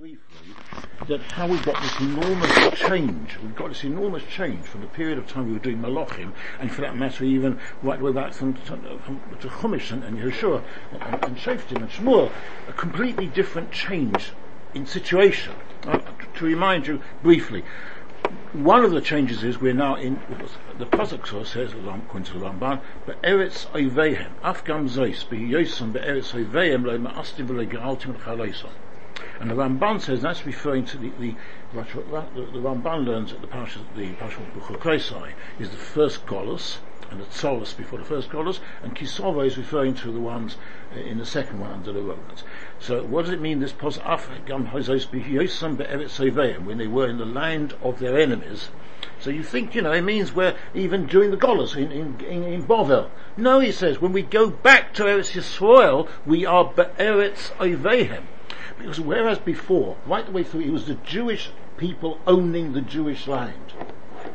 briefly that how we got this enormous change. We've got this enormous change from the period of time we were doing Malachim, and for that matter even right the way back from, from, to Chumash and, and Yeshua and, and Shoftim and Shmuel, a completely different change in situation. Uh, to remind you briefly, one of the changes is we're now in the pasuk says according to the Ramban, but Eretz Oivehem, Afgam Zeis, be Yosem be Eretz Oivehem lo ma'astim v'le geraltim chaleisam. And the Ramban says that's referring to the the, the, the Ramban learns that the parasha the parasha of is the first Golos, and the Tzolos before the first Golos, and Kisova is referring to the ones uh, in the second one under the Romans. So what does it mean this pos af gam when they were in the land of their enemies? So you think, you know, it means we're even during the Golos in, in, in, in Bovel. No, he says, when we go back to Eretz Yisrael, we are Be'eretz Oivehem. Because whereas before, right the way through, it was the Jewish people owning the Jewish land.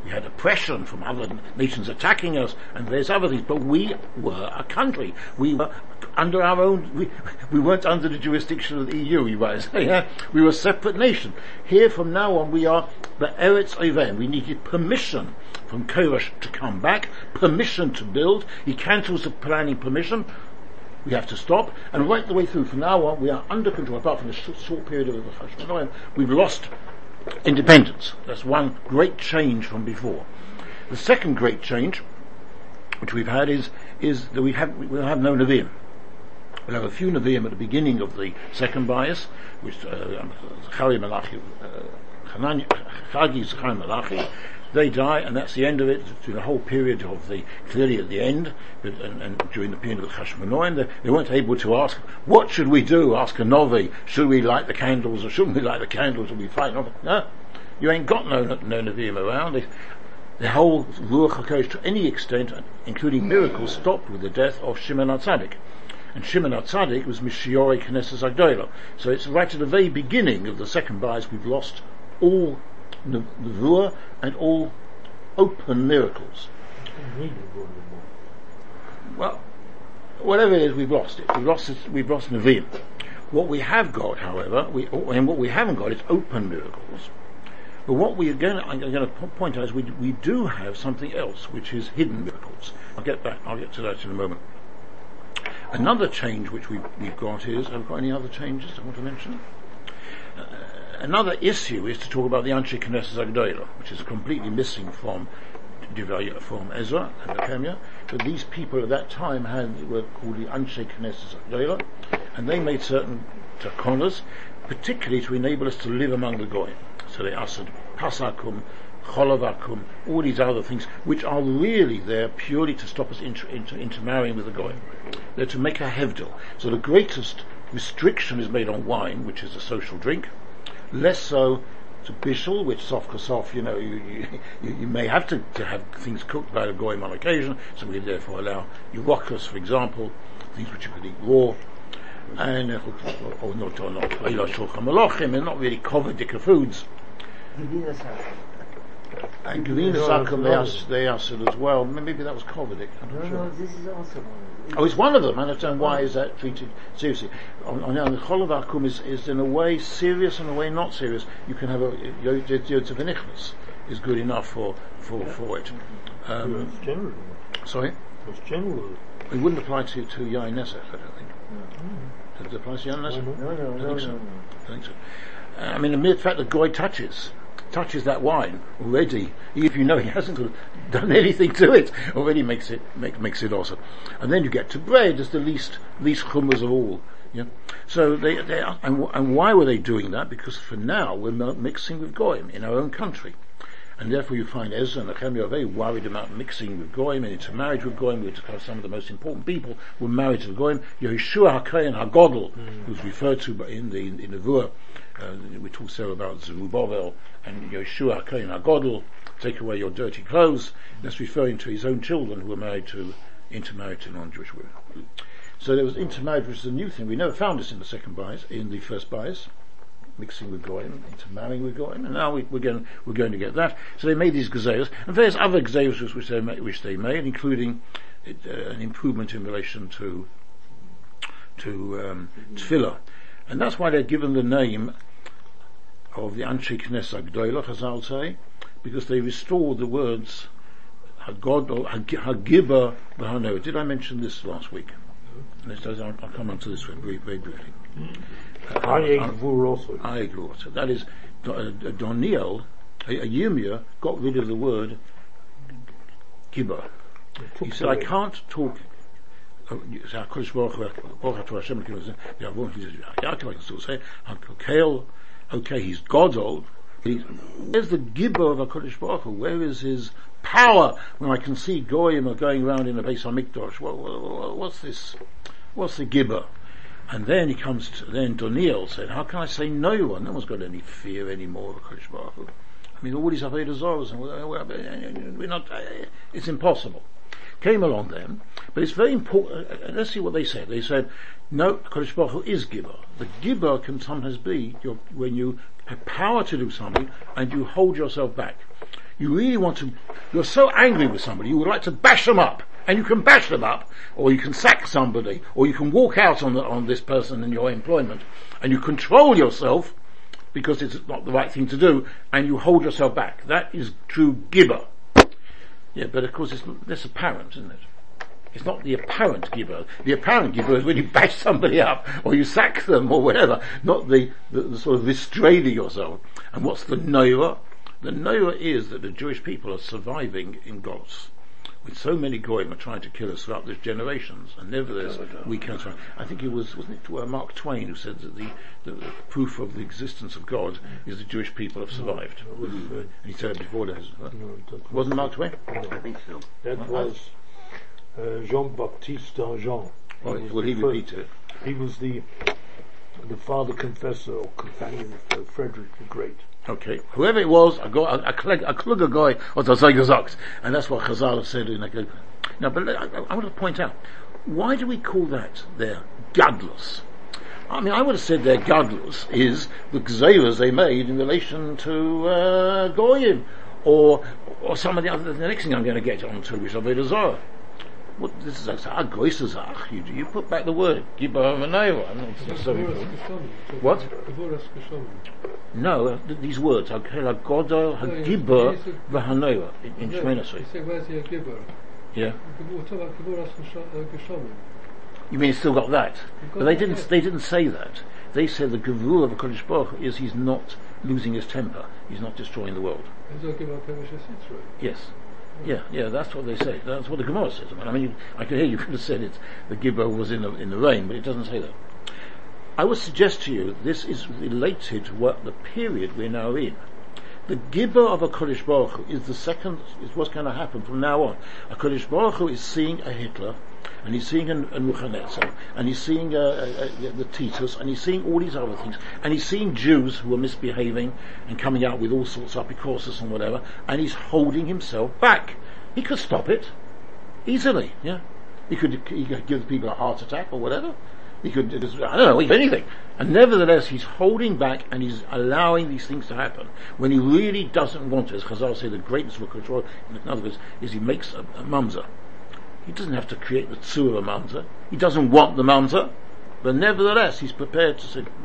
We had oppression from other nations attacking us, and there's other things. But we were a country. We were under our own. We, we weren't under the jurisdiction of the EU. You might say. Yeah? We were a separate nation. Here, from now on, we are the Eretz Oven. We needed permission from Koresh to come back, permission to build. He cancels the planning permission. We have to stop, and right the way through from now on, we are under control. Apart from the short, short period of the Hashmonaim, we've lost independence. That's one great change from before. The second great change, which we've had, is is that we have we have no Nevi'im. We'll have a few Nevi'im at the beginning of the second bias, which uh, Chari Malachi, uh, Chagi Malachi, they die, and that's the end of it through the whole period of the, clearly at the end, and, and during the period of the Chashmonoim, they, they, weren't able to ask, what should we do? Ask a Novi, should we light the candles or shouldn't we light the candles? We fight? No, you ain't got no, no Nevi'im around. They, the whole Ruach HaKodesh to any extent, including miracles, stopped with the death of Shimon HaTzadik. And Shimon HaTzadik was Mishiori Knesset Agdola. So it's right at the very beginning of the second bias we've lost all Nevuah and all open miracles. Well, whatever it is, we've lost it. We've lost we've lost Nevi'im. What we have got, however, we, and what we haven't got is open miracles. But what we are going to, I'm going to point out is we, we do have something else, which is hidden miracles. I'll get back, I'll get to that in a moment. Another change which we've, we've got is, have we got any other changes I want to mention? Uh, another issue is to talk about the Anshe Knesset Agdoila, which is completely missing from from Ezra and Nehemiah, but these people at that time had were called the Anshe Knesset Agdoila, and they made certain takonas, particularly to enable us to live among the goyim. So they asked pasakum, cholavakum, all these other things, which are really there purely to stop us inter- inter- intermarrying with the goyim. They're to make a hevdil. So the greatest restriction is made on wine, which is a social drink, less so to bishul, which soft kasof, you know, you, you, you, may have to, to have things cooked by the goyim on occasion, so we therefore allow yurokas, for example, things which you could eat raw, and uh, or not or not and not really covered foods. And Gavina Sakum, they asked, they asked it as well. Maybe that was Kovadik. I'm not no, sure. no, this is also Oh, it's one of them. I understand why is that treated seriously. On, on, on the Cholav is, is in a way serious and a way not serious. You can have a Yotzavinichnas is good enough for for for it. Um, it's general. Sorry. It's general. It wouldn't apply to to Yain Nesef, I don't think. Mm-hmm. Does it apply to Yain Nesef? No, no, no, I think so. I think so. I mean, the mere fact that Goy touches touches that wine already, if you know he hasn't done anything to it, already makes it make, makes it awesome. And then you get to bread as the least least chumras of all. Yeah. So they, they are, and, and why were they doing that? Because for now we're mixing with goyim in our own country. And therefore you find Ezra and Nehemiah are very worried about mixing with Goyim and into marriage with Goyim, which are some of the most important people were married to Goyim. Yehoshua HaKayan HaGodel, mm. who's referred to in the, in the Vur, uh, we talk so about Zerubbabel and Yeshua Kohen HaGodel, take away your dirty clothes. That's referring to his own children who were married to, intermarried to non-Jewish women. So there was intermarriage, which is a new thing. We never found this in the second bias, in the first bias, mixing with Goyim, intermarrying with Goyim, and now we, are going, we're going to get that. So they made these gazelles, and various other gazelles which they made, which they made including uh, an improvement in relation to to um, tefillah, and that's why they're given the name of the Anshe Knesset I'll say, because they restored the words Hagod or Hagiba V'Hano. Did I mention this last week? I'll, I'll come on to this very, very briefly. Uh, Ayegvur also. Ayegvur. So that is, uh, Doniel, a, a Yirmiyah, got rid of the word Gibber. He said, I can't talk הקדוש ברוך הוא, ברוך אתה השם כאילו זה, יעבור יעקב I can still say, Hakel, okay, he's God's old, where's the gibber of HaKadosh Baruch Hu? Where is his power when I can see Goyim are going around in the base of Mikdash? What, what, what's this? What's the gibber? And then he comes to, then Daniel said, how can I say no one? No one's got any fear anymore of. I mean, all these Zorahs, and we're not, it's impossible came along then, but it's very important, uh, uh, let's see what they said. They said, no, Kodesh Baruch Hu is Gibber. The Gibber can sometimes be your, when you have power to do something and you hold yourself back. You really want to, you're so angry with somebody, you would like to bash them up. And you can bash them up, or you can sack somebody, or you can walk out on, the, on this person in your employment, and you control yourself because it's not the right thing to do, and you hold yourself back. That is true gibber. Yeah, but of course it's less apparent, isn't it? It's not the apparent gibber. The apparent gibber is when you bash somebody up or you sack them or whatever, not the, the, the sort of restraining yourself. And what's the noah? The noah is that the Jewish people are surviving in Golos. With so many goyim are trying to kill us throughout these generations, and nevertheless we can survive. I think it was wasn't it uh, Mark Twain who said that the, the, the, proof of the existence of God is the Jewish people have survived. No, and he said it before that. No, wasn't Mark Twain? I think so. That was uh, Jean Baptiste Jean. Well, he, well, he repeated it. He was the the father confessor or companion of Frederick the Great. Okay, whoever it was, a, go, a, a, a kluger guy, or gesagt, and that's what Chazal said in the Now, but I, I want to point out, why do we call that their gadlus? I mean, I would have said their gadlus is the gzeiras they made in relation to uh, Goyim, or or some of the other. The next thing I'm going to get onto is Avodah Zorah. What this is a You you put back the word Gibor What? No, uh, these words Hakel Godol Hagibor V'Hanoa in Shemona Yeah. You mean it's still got that? But they didn't. They didn't say that. They said the gavur of a Kodesh Baruch is he's not losing his temper. He's not destroying the world. Yes. Yeah, yeah, that's what they say. That's what the Gemara says. I mean, I can hear you could have said it. The Gibbo was in the in the rain, but it doesn't say that. I would suggest to you this is related to what the period we're now in. The Gibber of a Kodesh Baruch Hu is the second, is what's going to happen from now on. A Kodesh Baruch Hu is seeing a Hitler, and he's seeing a, a Nebuchadnezzar, and he's seeing the Titus, and he's seeing all these other things, and he's seeing Jews who are misbehaving and coming out with all sorts of apicursus and whatever, and he's holding himself back. He could stop it easily, yeah. He could, he could give people a heart attack or whatever. He could, I don't know, anything. And nevertheless, he's holding back and he's allowing these things to happen when he really doesn't want to. As Chazal say, the greatness of control, in other words, is he makes a, a mamzer. He doesn't have to create the tzur of a mamzer. He doesn't want the mamzer, but nevertheless, he's prepared to say,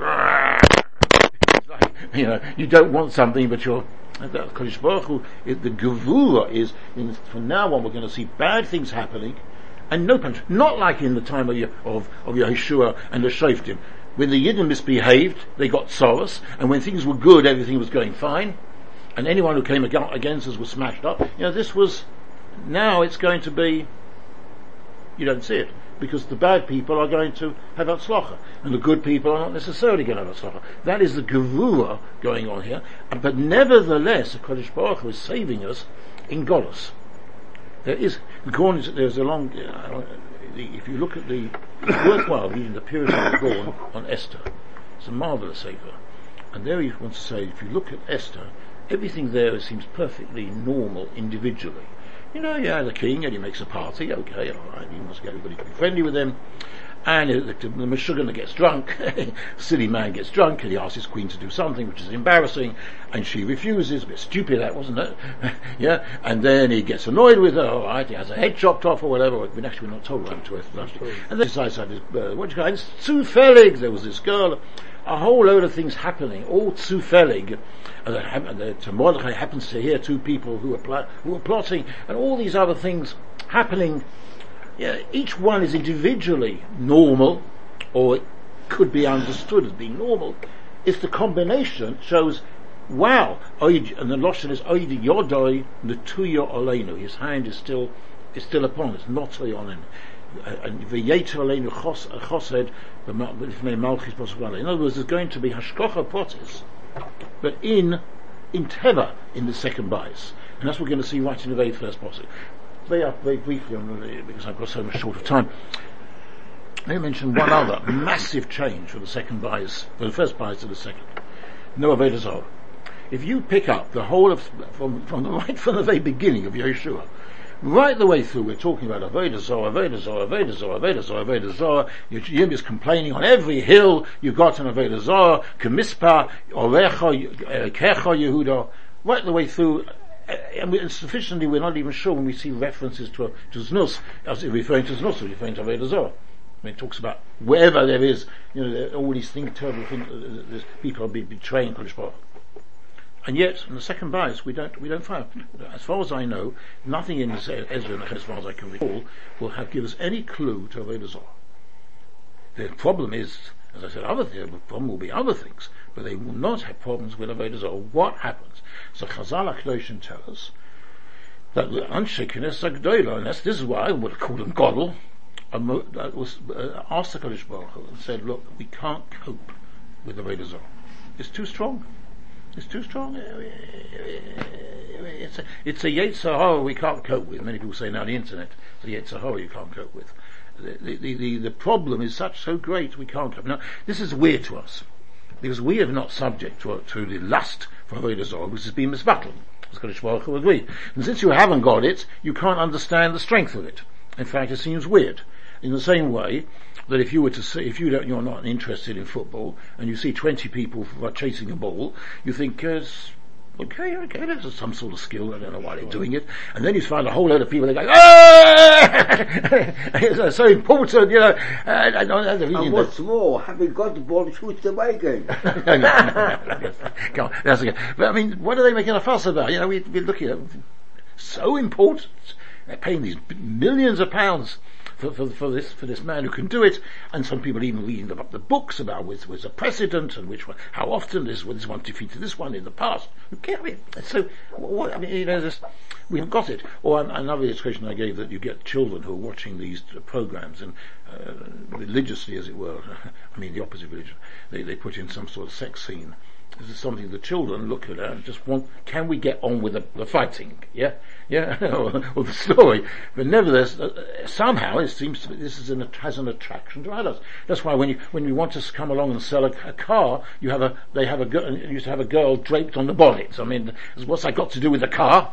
like, you know, you don't want something, but you're Kodesh Baruch Hu, the gevura is, in, from now on, we're going to see bad things happening, and no punishment. Not like in the time of, of, of Yeshua and the Shoftim. When the Yidden misbehaved, they got sorrows, and when things were good, everything was going fine, and anyone who came against us was smashed up. You know, this was, now it's going to be you don't see it because the bad people are going to have atzlacha, and the good people are not necessarily going to have atzlacha. That is the gevura going on here, but nevertheless, the Kodesh Baruch is saving us in Golos. There is, there's a long, uh, if you look at the, worthwhile reading the Puritan Gorn on Esther. It's a marvelous sefer. And there he wants to say, if you look at Esther, everything there seems perfectly normal individually. You know, yeah, the king, and he makes a party, okay, alright, he wants get everybody to be friendly with him. and the, the Meshuggah gets drunk, silly man gets drunk, and he asks his queen to do something which is embarrassing, and she refuses, a bit stupid that, wasn't it? yeah, and then he gets annoyed with her, alright, he has a head chopped off or whatever, but actually we're not told what to her, and then decides to have his, uh, what do you call it, zufällig, there was this girl, a whole load of things happening, all zufällig, and that uh, Mordechai happens to hear two people who are, pl- who are plotting, and all these other things happening yeah, each one is individually normal, or could be understood as being normal, if the combination shows, wow, and the Lashon is Oidi Yodoi Natuya Oleinu, his hand is still, is still upon us, not on him. V'yeter Oleinu uh, Chosed, Malchis Posubala. In other words, there's going to be Hashkocha Potis, but in, in Teva, in the second bias. And that's what we're going to see right in the very first passage very, very briefly because I've got so much short of time. Let me mention one other massive change for the second bias, for the first bias to the second. No Avodah If you pick up the whole of, from, from the right from the very beginning of Yeshua, right the way through, we're talking about Avodah Zorah, Avodah Zorah, Avodah Zorah, Avodah Zorah, Avodah Zorah. Yim is complaining on every hill you've got an Avodah Zorah, Kemispa, Orecha, Kecha Yehuda, right the way through, and, we, and sufficiently we're not even sure when we see references to, to Znus, as referring to Znus, referring to Avodah Zorah. Mean, it talks about wherever there is, you know, all these things, terrible things, uh, uh people are betraying Kodesh Baruch. And yet, in the second bias, we don't, we don't find, as far as I know, nothing in Ezra, as far as I can recall, will have give us any clue to Avodah. The problem is, as I said, other the problem will be other things, but they will not have problems with Avodah. What happens? So Chazal HaKadoshim tell us that the Anshe Knesset and this is why I would call them Godel, that uh, asked the Kodesh Baruch and said, look, we can't cope with Avodah. It's too strong. It's too strong. It's a, it's a we can't cope with. Many people say now the internet, it's a Yetzer you can't cope with. The, the, the, the problem is such so great we can't cope. Now, this is weird to us because we are not subject to, to the lust for Avodah which has been misbattled. As Kodesh Baruch Hu agreed. And since you haven't got it, you can't understand the strength of it. In fact, it seems weird. In the same way that if you were to see, if you don't, you're not interested in football, and you see 20 people chasing a ball, you think, uh, okay, okay, there's some sort of skill, I don't know why they're doing it. And then you find a whole load of people that go, ah! it's so important, you know. And, and, and, and what's more, having got the ball, shoots away again. no, no, no, Come on, that's okay. But I mean, what are they making a fuss about? You know, we, we're looking at so important. They're paying these millions of pounds for, for, for, this for this man who can do it, and some people even reading the, the books about which was a precedent and which one, how often this this one defeated this one in the past. Cares? I mean, so what, I mean, you know, this, we have got it. Or another illustration I gave that you get children who are watching these programs and uh, religiously, as it were. I mean, the opposite religion. They they put in some sort of sex scene this is something the children look at and just want, can we get on with the, the fighting? Yeah? Yeah? or, the story. But nevertheless, uh, somehow it seems to be, this is an, has an attraction to adults. That's why when you, when you want to come along and sell a, a car, you have a, they have a you used to have a girl draped on the bonnet. I mean, what's that got to do with the car?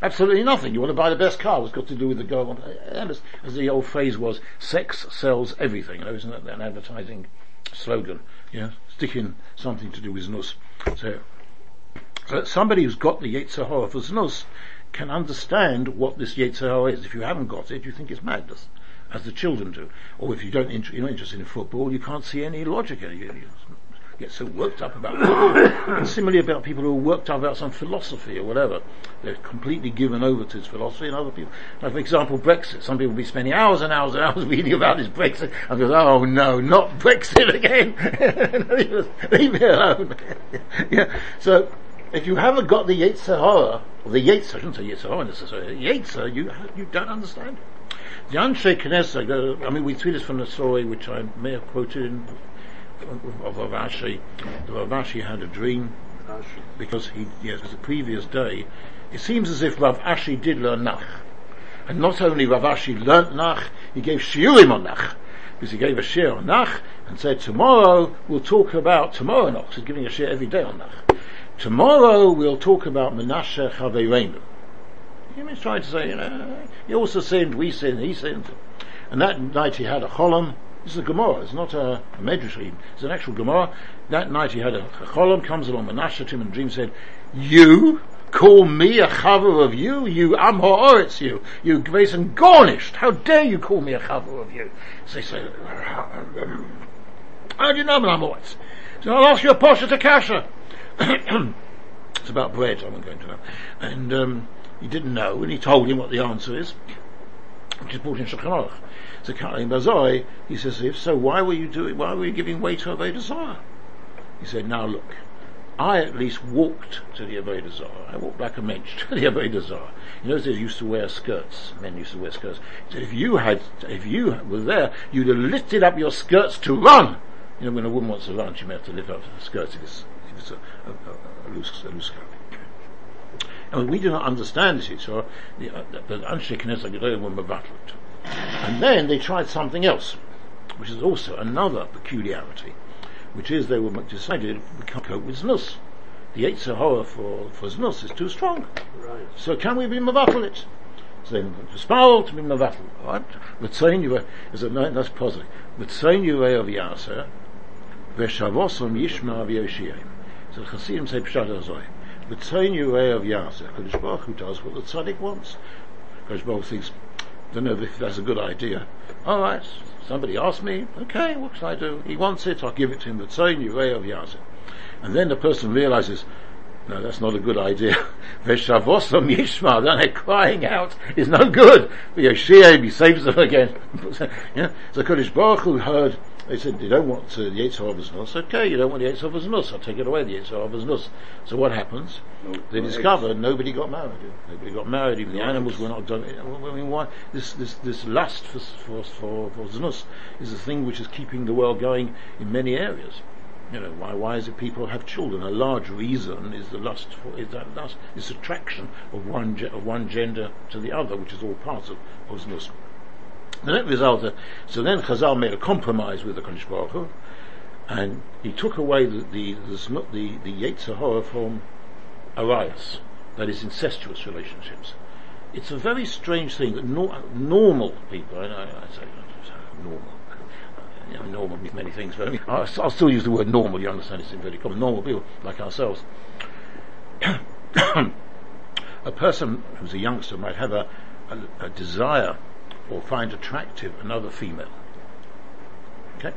Absolutely nothing. You want to buy the best car. It's got to do with the girl. As, as the old phrase was, sex sells everything. You know, isn't that an advertising slogan? Yeah, sticking something to do with znus. So, so somebody who's got the Yetzer Hara for znus can understand what this Yetzer Hara is. If you haven't got it, you think it's madness, as the children do. Or if you don't, you're not interested in football, you can't see any logic in it. You, you get so worked up about football. and similarly about people who are worked up about some philosophy or whatever. They're completely given over to this philosophy and other people. Like for example, Brexit. Some people will be spending hours and hours and hours reading about this Brexit and goes, oh no, not Brexit again. leave, me alone. yeah. So, if you haven't got the Yetzer Hara, or the Yetzer, I shouldn't say Yetzer Hara necessarily, Yetzer, you, you don't understand. The Anshe Knesset, uh, I mean, we see this from the story which I may have quoted in, of Rav Ashi. Rav had a dream because he, yes, it the previous day. It seems as if Rav Ashi did learn Nach. And not only Rav Ashi learnt Nach, he gave shiurim on Nach. Because he gave a share on Nach and said, tomorrow we'll talk about, tomorrow Nach, he's giving a share every day on Nach. Tomorrow we'll talk about Menashe Chaveirenu. He trying to say, you know, he also sinned, we sinned, he sinned. And that night he had a cholam, This is a Gemara. It's not a, a Medrash. It's an actual Gemara. That night he had a Cholam comes along, Menashe to him and dream said, "You call me a chaver of you? You am ha'oretz you. You grace and garnished. How dare you call me a chaver of you?" So they say, um, um, um, "How do you know I'm ha'oretz?" So I'll ask you a posha to kasha. it's about bread. I'm going to know. And um, he didn't know, and he told him what the answer is, which is brought in Shulchan. So Kalim Bazoi, he says, if so, why were you doing, why were you giving way to Avodah Zarah? He said, now look, I at least walked to the Avodah Zarah. I walked like a mensch to the Avodah Zarah. In those days, used to wear skirts. Men used to wear skirts. He said, if you had, if you were there, you'd have lifted up your skirts to run. You know, when a woman wants to run, she may have to lift up her skirts it's a, a, a, a loose, a loose skirt. And we do not understand this, so the, uh, the Anshe Knesset Gedolim were mevatlet. And then they tried something else, which is also another peculiarity, which is they were decided we can't cope with znus. The Yetzer Hara for, for znus is too strong. Right. So can we be mevatel it? So then, spal to be mevatel, right? V'tzayin yuva, is a nice positive. V'tzayin yuva of Yasser, v'shavosom yishma v'yoshiyim. So Chassidim say pshat azoi. V'tzayin yuva of Yasser, Kodesh Baruch Hu does what the tzaddik wants. Kodesh Baruch thinks, don't know if that's a good idea. All right, somebody asked me, okay, what can I do? He wants it, I'll give it to him. But saying you of Yazim. And then the person realizes, no, that's not a good idea. Veshavosam Yishma, then they're crying out, is no good. Yoshia, he saves them again. yeah? So Kodesh Baruch Hu heard they said they don't want uh, the Yetzer of Nus. Okay, you don't want the Yetzer of Nus. I'll take it away, the Yetzer of Nus. So what happens? No, They no discovered nobody got married. Nobody got married. Even the animals were not done. I mean, why this this this lust for for for, for znus is a thing which is keeping the world going in many areas. You know why? Why is it people have children? A large reason is the lust for is that lust, this attraction of one of one gender to the other, which is all part of of znus. The net result, so then Chazal made a compromise with the Kodesh Baruch Hu, and he took away the the the, the, the from Arias, that is incestuous relationships. It's a very strange thing that nor- normal people, I, I, I say normal, you know, normal means many things, but I mean, I'll, I'll still use the word normal, you understand, it's very common. Normal people, like ourselves. a person who's a youngster might have a, a, a desire or find attractive another female. Okay?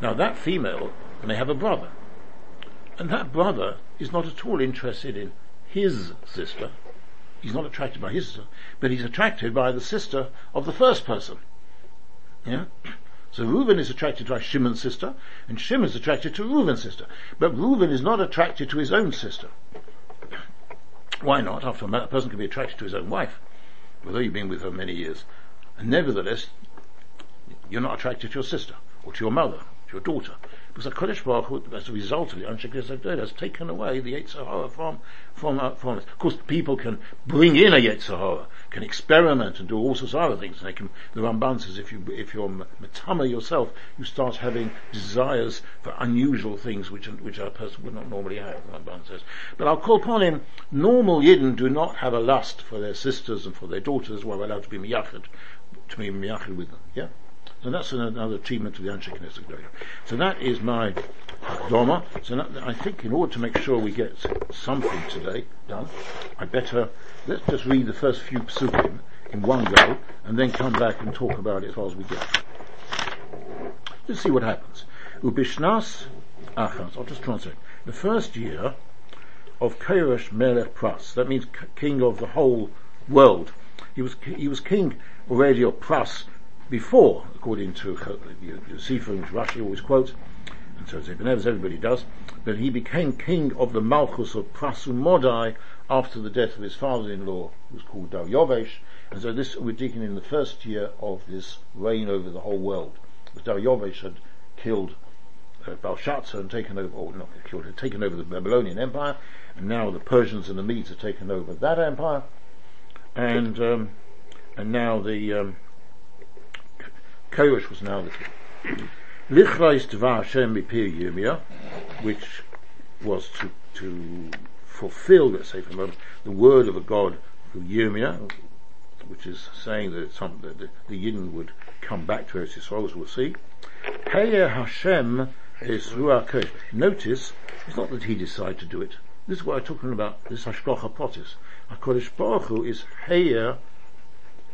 Now that female may have a brother. And that brother is not at all interested in his sister. He's not attracted by his sister, but he's attracted by the sister of the first person. Yeah? So Reuben is attracted to Shimon's sister, and Shimon is attracted to Reuben's sister. But Reuben is not attracted to his own sister. Why not? After a person can be attracted to his own wife, although you've been with her many years. Nevertheless, you're not attracted to your sister, or to your mother, to your daughter. Because the Kodesh Baruch Hu, as a result of the Anshe Knesset has taken away the Yetzer Hara from, from, uh, from. Of course, people can bring in a Yetzer Hara, can experiment and do all sorts of other things. And they can, the Ramban says if you, if you're matama yourself, you start having desires for unusual things which, which a person would not normally have, the Ramban says. But I'll call upon him, normal Yidden do not have a lust for their sisters and for their daughters while they're allowed to be miyachid, to be miyachid with them. Yeah? So that's another achievement of the Anshe Knesset Gedolah. So that is my Doma. So that, I think in order to make sure we get something today done, I better, let's just read the first few psukim in one go, and then come back and talk about it as far as we get. Let's see what happens. Ubishnas Achaz, I'll just translate. The first year of Keresh Melech Pras, that means king of the whole world. He was, he was king already of Pras before, according to Sefer, which Rashi always quotes, and so Ezra, everybody does, but he became king of the Malchus of Prasumodai after the death of his father-in-law, who was called Daryovesh, and so this we're taken in the first year of this reign over the whole world. Daryovesh had killed uh, Belshazzar and taken over, or not killed, had taken over the Babylonian Empire, and now the Persians and the Medes have taken over that empire, and um, and now the um, was now the king. Lichrais Dvar Hashem Yirmiyah, which was to, to fulfill, let's say for a moment, the word of a God through Yirmiyah, which is saying that, some, that the, the Yidden would come back to Eretz Yisrael, as we'll see. Heyer Hashem is Ruach Kodesh. Notice, it's not that he decided to do it. This is what I'm talking about, this Hashlocha Potis. HaKodesh Baruch Hu is Heyer,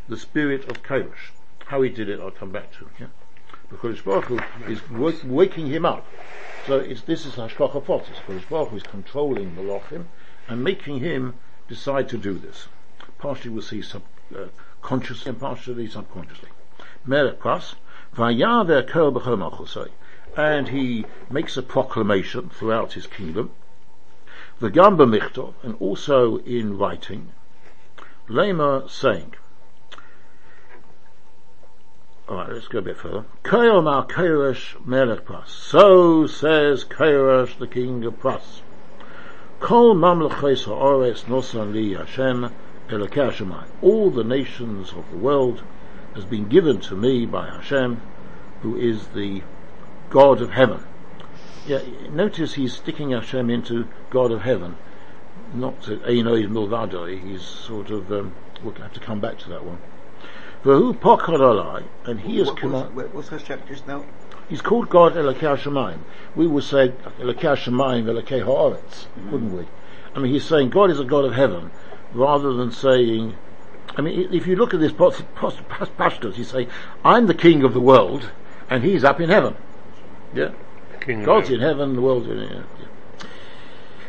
the spirit of Kodesh. How he did it, I'll come back to. Yeah? Because Baruch Hu is wak- waking him up. So it's, this is Hashlocha Potis. Kodesh Baruch Hu is controlling Malachim and making him decide to do this. Partially we'll see sub, uh, consciously and partially subconsciously. Melech Pras, Vayaver Malchusay. And he makes a proclamation throughout his kingdom. V'gam b'michtov, and also in writing, Lema saying, Alright, let's go a bit further. Koyomar Koresh Melech Pras. So says Koresh, the king of Pras. Kol mamlechais ha'ores nosan li Hashem Elokei All the nations of the world has been given to me by Hashem, who is the God of heaven. Yeah, notice he's sticking Hashem into God of heaven, not to Einoid Milvadoi. He's sort of, um, we'll have to come back to that one. Vahu Pokarolai, and he is What- command. what's, chapter just now? He's called God Elokei Hashemayim. We would say Elokei Hashemayim, Elokei Haaretz, wouldn't we? I mean, he's saying God is a God of heaven, rather than saying, I mean, if you look at this pos- pos- pas- pashtus, you say, I'm the king of the world, and he's up in heaven. Yeah? King of God's in heaven, the world's in.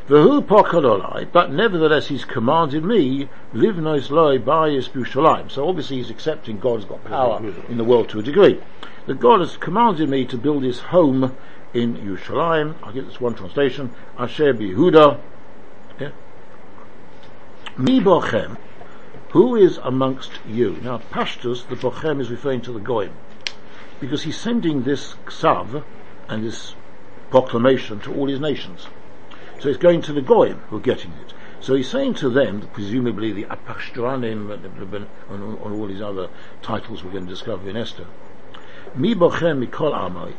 V'hu pokalolai, but nevertheless he's commanded me, live nois loi bayis b'Yushalayim. So obviously he's accepting God's got power in the world to a degree. That God has commanded me to build his home in Yerushalayim. I'll give this one translation. Asher. Yeah. Mi bochem. Who is amongst you? Now, Pashtus, the bochem is referring to the Goyim. Because he's sending this ksav and this proclamation to all his nations. So it's going to the Goyim who are getting it. So he's saying to them, presumably the Apashtranim and, all these other titles we're going to discover in Esther, Mi bochem mikol amai.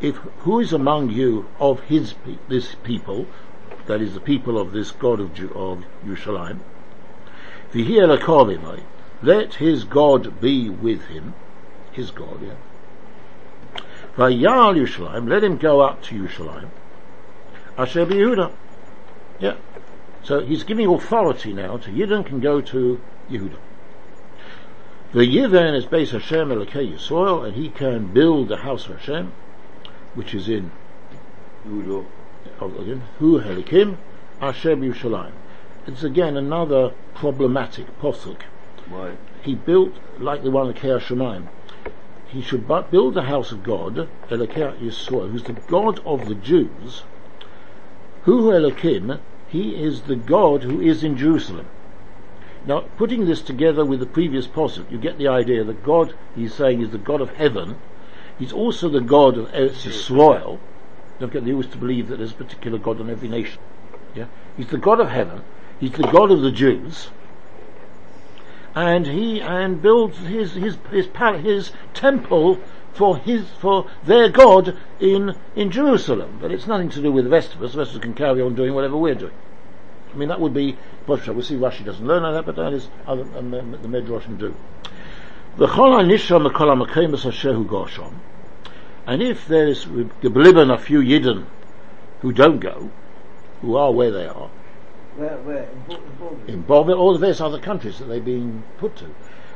If who is among you of his this people, that is the people of this God of of Yerushalayim, let his God be with him, his God, yeah. Vayal Yerushalayim, let him go up to Yerushalayim. Asher Yehuda. Yeah. So he's giving authority now to Yidden can go to Yehuda. The Yivin is based Hashem Elokei Yisrael, and he can build the house of Hashem, which is in again, Hu Helikim, Asher Yerushalayim. It's again another problematic posuk. Why? He built like the one at Shemaim. He should bu- build the house of God, Elokei Yisrael, who's the God of the Jews. Hu Elokim, he is the God who is in Jerusalem. Now, putting this together with the previous posuk, you get the idea that God, he's saying, is the God of heaven. He's also the God of Eretz Yisrael. Don't get the used to believe that there's a particular God on every nation. Yeah, he's the God of heaven. He's the God of the Jews, and he and builds his his his his temple for his for their God in in Jerusalem. But it's nothing to do with the rest of us. The rest of us can carry on doing whatever we're doing. I mean, that would be, Posha. We'll see Rashi doesn't learn that, but that is other, um, the Midrashim do. The Gosham. And if there's geblieben a few Yidden who don't go, who are where they are, Where, where? In Bo- in all the various other countries that they've been put to.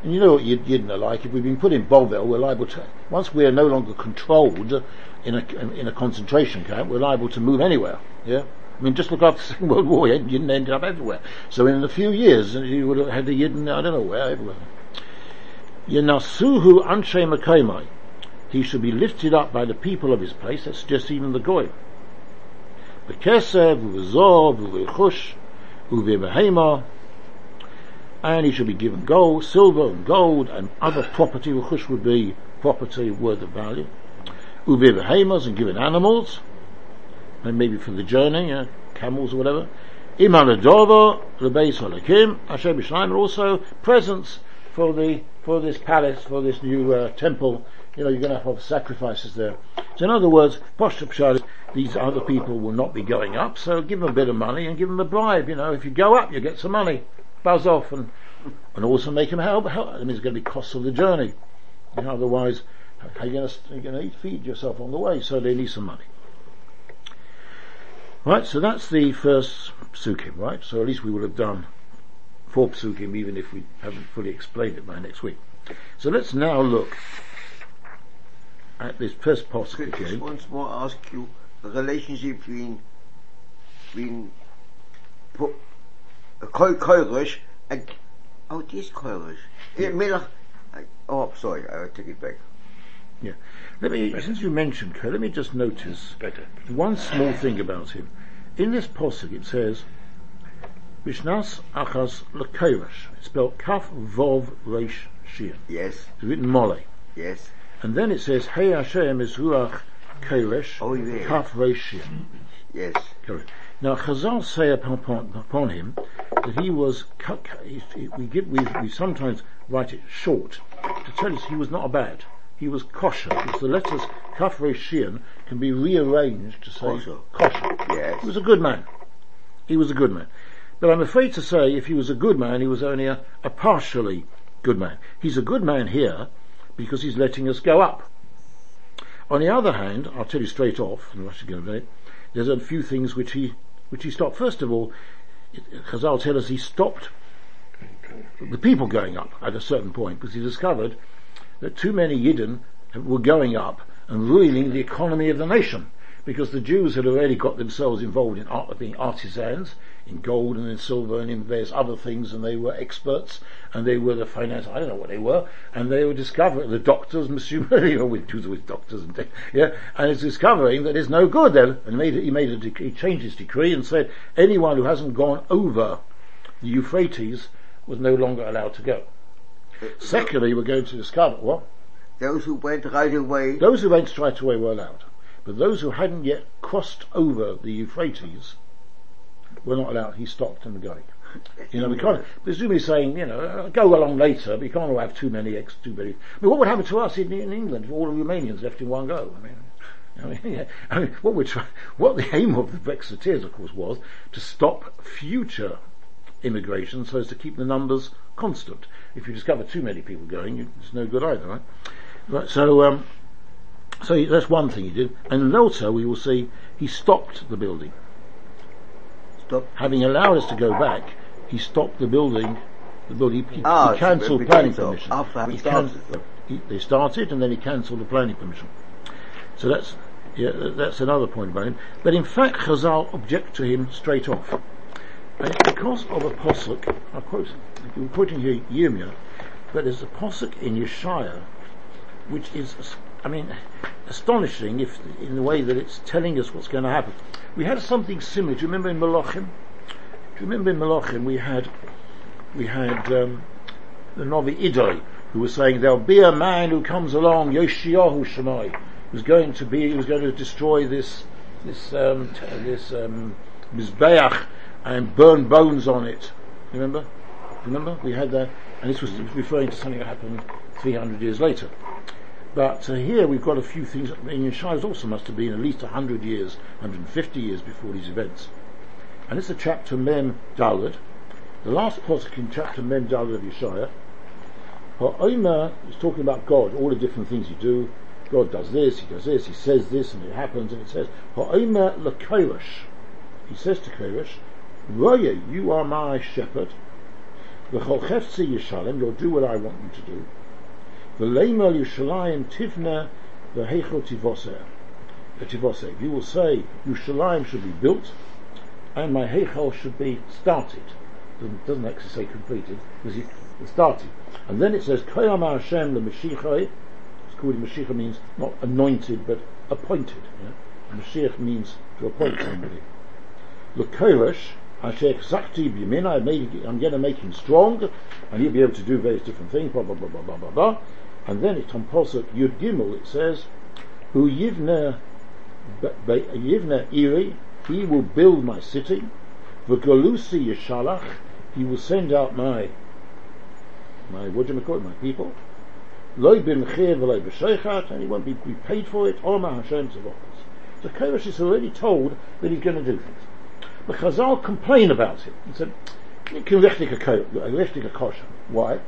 And you know what Yid- Yidden are like, if we've been put in Bovel, we're liable to, once we're no longer controlled in a, in a concentration camp, we're liable to move anywhere, yeah? I mean, just look after the Second World War, Yidden ended up everywhere. So in a few years, uh, you would have had the Yidden, I don't know where, everywhere. Yenasuhu Anshe Makaimai. He should be lifted up by the people of his place, that's just even the Goy. Bekesev, Uvizor, Uvichush, Uvibahema, and he should be given gold, silver and gold and other property, Uchush would be property worth of value. Uvibahemas and given animals, and maybe for the journey, camels or whatever. Imanadova, the base Halakim, and also presents for the, for this palace, for this new uh, temple. You know, you're going to have sacrifices there. So in other words, Poshta these other people will not be going up, so give them a bit of money and give them a bribe. You know, if you go up, you get some money. Buzz off and and also make them help. help. I mean, it's going to be costs of the journey. You know, otherwise, how are you going to, you going to feed yourself on the way? So they need some money. Right, so that's the first psukim, right? So at least we will have done four psukim, even if we haven't fully explained it by next week. So let's now look at this first pasuk Could I just once more ask you the relationship between between po- uh, Koi Koirish and oh this Koirish. Yeah. Melech, I- oh sorry, I take it back. Yeah. Let me, since you mentioned Ko, let me just notice Better. one small thing about him. In this pasuk it says, Bishnas achas lekorash. It's spelled kaf vov reish shin. Yes, It's written mole. yes. And then it says, Hey Hashem is ruach Oh, yeah. kaf reish. Mm-hmm. Yes. Correct. Now Chazal say upon, upon, upon him that he was, cu- cu- he- he- we give, we, we sometimes write it short to tell us he was not a bad. He was kosher, because the letters kaf can be rearranged to say Kosher. kosher. Yes. He was a good man. He was a good man. But I'm afraid to say if he was a good man, he was only a, a partially good man. He's a good man here because he's letting us go up. On the other hand, I'll tell you straight off, and I should go it, there's a few things which he, which he stopped. First of all, Chazal tell us he stopped the people going up at a certain point because he discovered that too many Yidden were going up and ruining the economy of the nation because the Jews had already got themselves involved in art, being artisans in gold and in silver and in various other things and they were experts and they were the finance, I don't know what they were, and they were discovering, the doctors, Monsieur, you know, with with doctors and things, yeah, and it's discovering that it's no good then, and made, he made a, dec- he changed his decree and said anyone who hasn't gone over the Euphrates was no longer allowed to go. Secondly, we're going to discover what? Those who went right away. Those who went straight away were allowed, but those who hadn't yet crossed over the Euphrates were not allowed. He stopped them going. You know, we can't, presumably saying, you know, uh, go along later, but you can't have too many ex, too many. I mean, what would happen to us in, in England if all the Romanians left in one go? I mean, I mean, yeah, I mean, what we're trying, what the aim of the Brexiteers, of course, was to stop future immigration so as to keep the numbers constant. If you discover too many people going, it's no good either, right? Right, so, um, so that's one thing he did. And also, we will see, he stopped the building. Stop. Having allowed us to go back, he stopped the building, the building, he, Ah, he cancelled we planning cancelled permission. after He started. he- they started and then he cancelled the planning permission. So that's, yeah, that's another point about him. But in fact, Chazal object to him straight off. And because of a posuk, I quote, I'm quoting here Yirmiyah, but there's a posuk in Yeshaya, which is, I mean, astonishing if, in the way that it's telling us what's going to happen. We had something similar, do you remember in Malachim? Do you remember in Malachim we had, we had, um, the Novi Idoi, who was saying there'll be a man who comes along, Yoshiyahu Shemai, who's going to be, who's going to destroy this, this, um, t- this, um, Mizbeach and burn bones on it. Remember? Remember? We had that, and this was referring to something that happened 300 years later. But uh, here we've got a few things, in Yeshaya also must have been at least 100 years, 150 years before these events. And it's a chapter Mem Dalet, the last posuk in chapter Mem Dalet of Yeshaya, Omer is talking about God, all the different things you do. God does this, He does this, He says this, and it happens, and it says, Omer lekoresh. He says to Koresh, Roye, you are my shepherd. V'chol chefzi Yishalem, you'll do what I want you to do. V'leimer Yushalayim tivna v'heichel tivoser. Tivoseh. You will say, Yushalayim should be built, and my heichel should be started. Doesn't, doesn't actually say completed, because it's started. And then it says, Koyam Hashem le It's called Mashiach means not anointed, but appointed. Yeah? Mashiach means to appoint somebody. L'koresh, Asher Zakti B'Yamin, I made, I'm going to make him strong, and he'll be able to do various different things, blah, blah, blah, blah, blah, blah, blah. And then it's on Posuk Yud Gimel, it says, Be- Be- Yivne Iri, he will build my city, V'Galusi Yeshalach, he will send out my, my, what do you call it, my people, Loi b'mechir v'loi b'sheichat, and he won't be, paid for it, Oma Hashem Tzavachos. So Koresh is already told that he's going to do things. But Chazal complain about it and said. Why?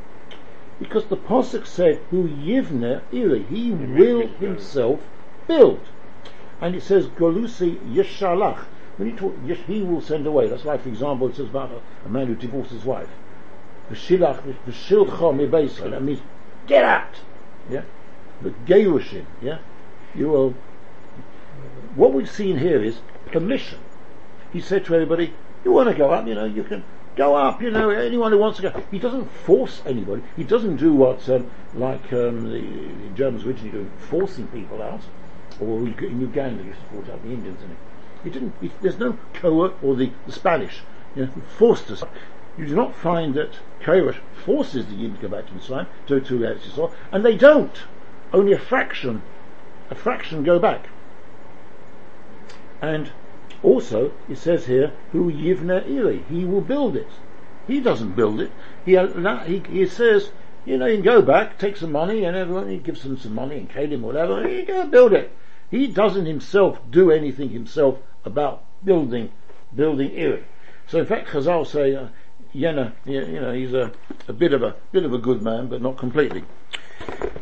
Because the Pasuk said, Who yivne iri, he will himself build. And it says, Golusi yeshalach. When you talk, he will send away. That's like, for example, it says about a, a man who divorced his wife. V'shilach, v'shilcha mibeisa. That means, get out! Yeah? The gerushin, yeah? You will, what we've seen here is permission. He said to everybody, you want to go up, you know, you can go up, you know, anyone who wants to go. He doesn't force anybody. He doesn't do what, um, like um, the, the Germans originally do, forcing people out. Or in Uganda, used to force out the Indians in it. He didn't, he, there's no Koa or the, the Spanish, you know, forced us. You do not find that Koresh forces the Indians to go back to Islam, to, to Eretz and they don't. Only a fraction, a fraction go back. And also, it says here, who yivna iri, he will build it. He doesn't build it. He, he, he says, you know, you can go back, take some money, and everyone, he gives them some money and Kalim, whatever, you go build it. He doesn't himself do anything himself about building, building Iri. So in fact, Chazal say, uh, Yena, you know, he's a, a bit of a, bit of a good man, but not completely.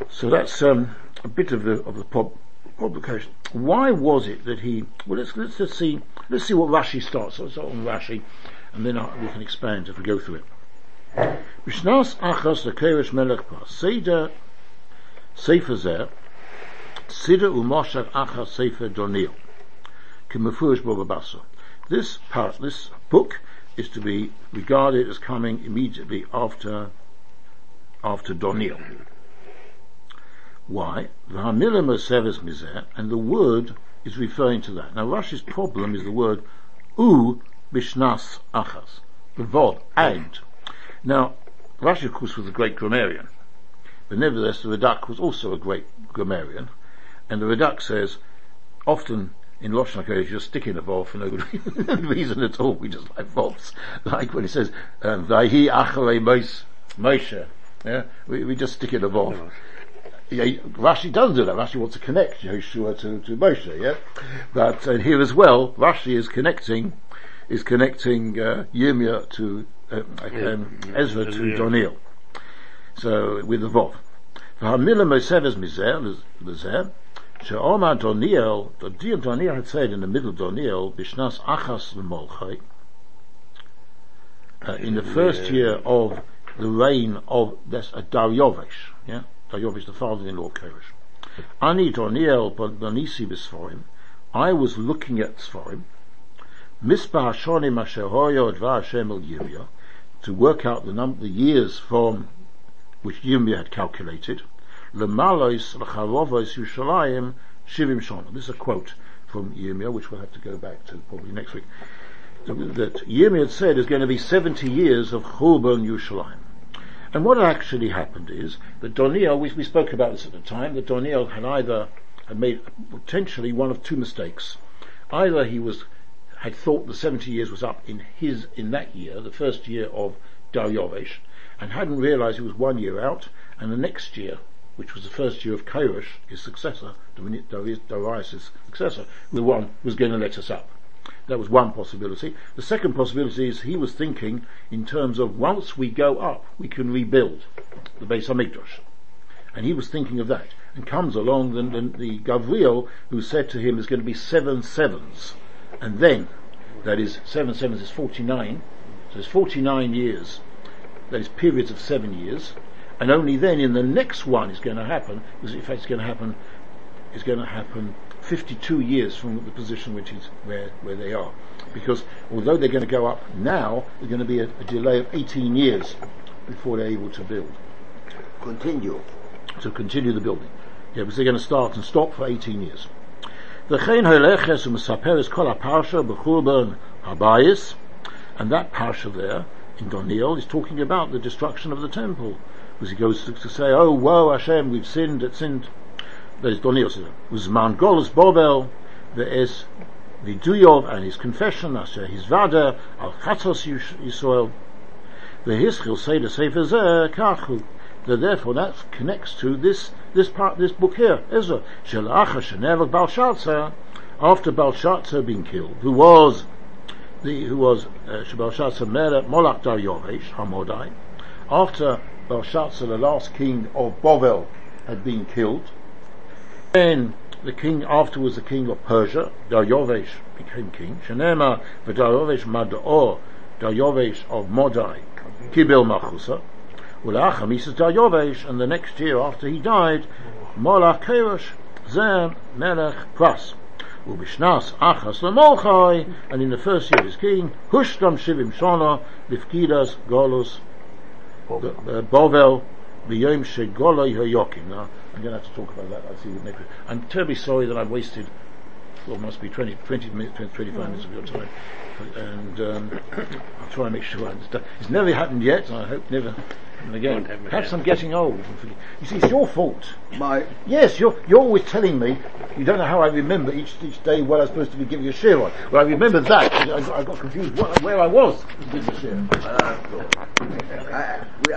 So that's, um, a bit of the, of the pub, publication. Why was it that he? Well, let's let's, let's see let's see what Rashi starts. Let's start on Rashi, and then we can expand if we go through it. Bishnas achas lekerish melech pas seder sefer zer seder umoshach achas sefer donil kemefurish b'Bava Basra. This part, this book, is to be regarded as coming immediately after after Donil. Why? And the word is referring to that. Now Rashi's problem is the word u bishnas achas. The vov, and. Now, Rashi of course was a great grammarian. But nevertheless the Radak was also a great grammarian. And the Radak says, often in HaKodesh, you just stick in a vov for no good reason at all. We just like vovs. Like when he says, Vahi acharei Moshe. Yeah? We, we just stick in a vov Rashi does do that. Rashi wants to connect Yeshua to, to Moshe, yeah? But and here as well, Rashi is connecting, is connecting uh, to uh, um, Ezra to Doniel. So with the Vov. V'hamilah Mosevez mizer lezer she'omar Doniel. The dear Doniel had said in the middle Doniel bishnas achas l'molchai. Uh, in the first year of the reign of that's a Daryovesh, yeah Dayovish, the father-in-law of Koresh. Ani Doniel Bonisi B'Sforim, I was looking at Sforim, Mispah Hashonim Adva Hashem El Yirmiyah, to work out the number, the years from which Yirmiyah had calculated, Lemalois L'charovos Yushalayim Shivim Shona. This is a quote from Yirmiyah, which we'll have to go back to probably next week. That Yirmiyah had said is going to be 70 years of Churban Yushalayim. And what actually happened is that Doniel, we, we spoke about this at the time, that Doniel had either had made potentially one of two mistakes. Either he was had thought the 70 years was up in his in that year, the first year of Daryovesh, and hadn't realized it was one year out, and the next year, which was the first year of Kairosh, his successor, Darius' successor, the one was going to let us up. That was one possibility. The second possibility is he was thinking in terms of once we go up, we can rebuild the Beis Hamikdash. And he was thinking of that. And comes along the, the, the Gavriel who said to him there's going to be seven sevens. And then, that is, seven sevens is 49. So it's 49 years. That is periods of seven years. And only then in the next one is going to happen, because in fact it's going to happen, it's going to happen 52 years from the position which is where, where they are. Because although they're going to go up now, there's going to be a, a delay of 18 years before they're able to build. Continue. To continue the building. Yeah, because they're going to start and stop for 18 years. And that parsha there in Daniel is talking about the destruction of the temple. Because he goes to, to say, oh woe Hashem, we've sinned, it's sinned there's Doniel says, Uzman Golos Bovel, there is Viduyov and his confession, Asher his Vada, Al Chatzos Yisrael, the Hischil say the Sefer Zeh, Kachu, that therefore that connects to this, this part, this book here, Ezra, Shel Acha Shenever Balshatzer, after Balshatzer being killed, who was the, who was uh, Belshazzar Melech Molach Daryovesh Hamodai, after Belshazzar, the last king of Bovel, had been killed, then the king afterwards, the king of Persia, Daryovesh became king. Shenema v'Daryovesh Mador, Daryovesh of Modai, Kibel Machusa. Ulacham, he says Daryovesh, and the next year after he died, Molach Kerosh, Zem Melech Pras. Ubishnas Achas Lamolchai, and in the first year of his king, Hushtam Shivim Shona, Lifkidas Golus uh, Bovel, V'yom Shegoloi Hayokim. Now, I'm going to have to talk about that. I see next week. I'm terribly sorry that I've wasted, well, must be 20, 20 minutes, 20, 25 minutes of your time. And um, I'll try and make sure I understand. It's never happened yet, and I hope never and again. Perhaps. I'm getting old. You see, it's your fault. My, Yes, you're, you're always telling me you don't know how I remember each, each day what I'm supposed to be giving a shiur on. Well, I remember that. I, I got confused what, where I was giving a shiur. I, we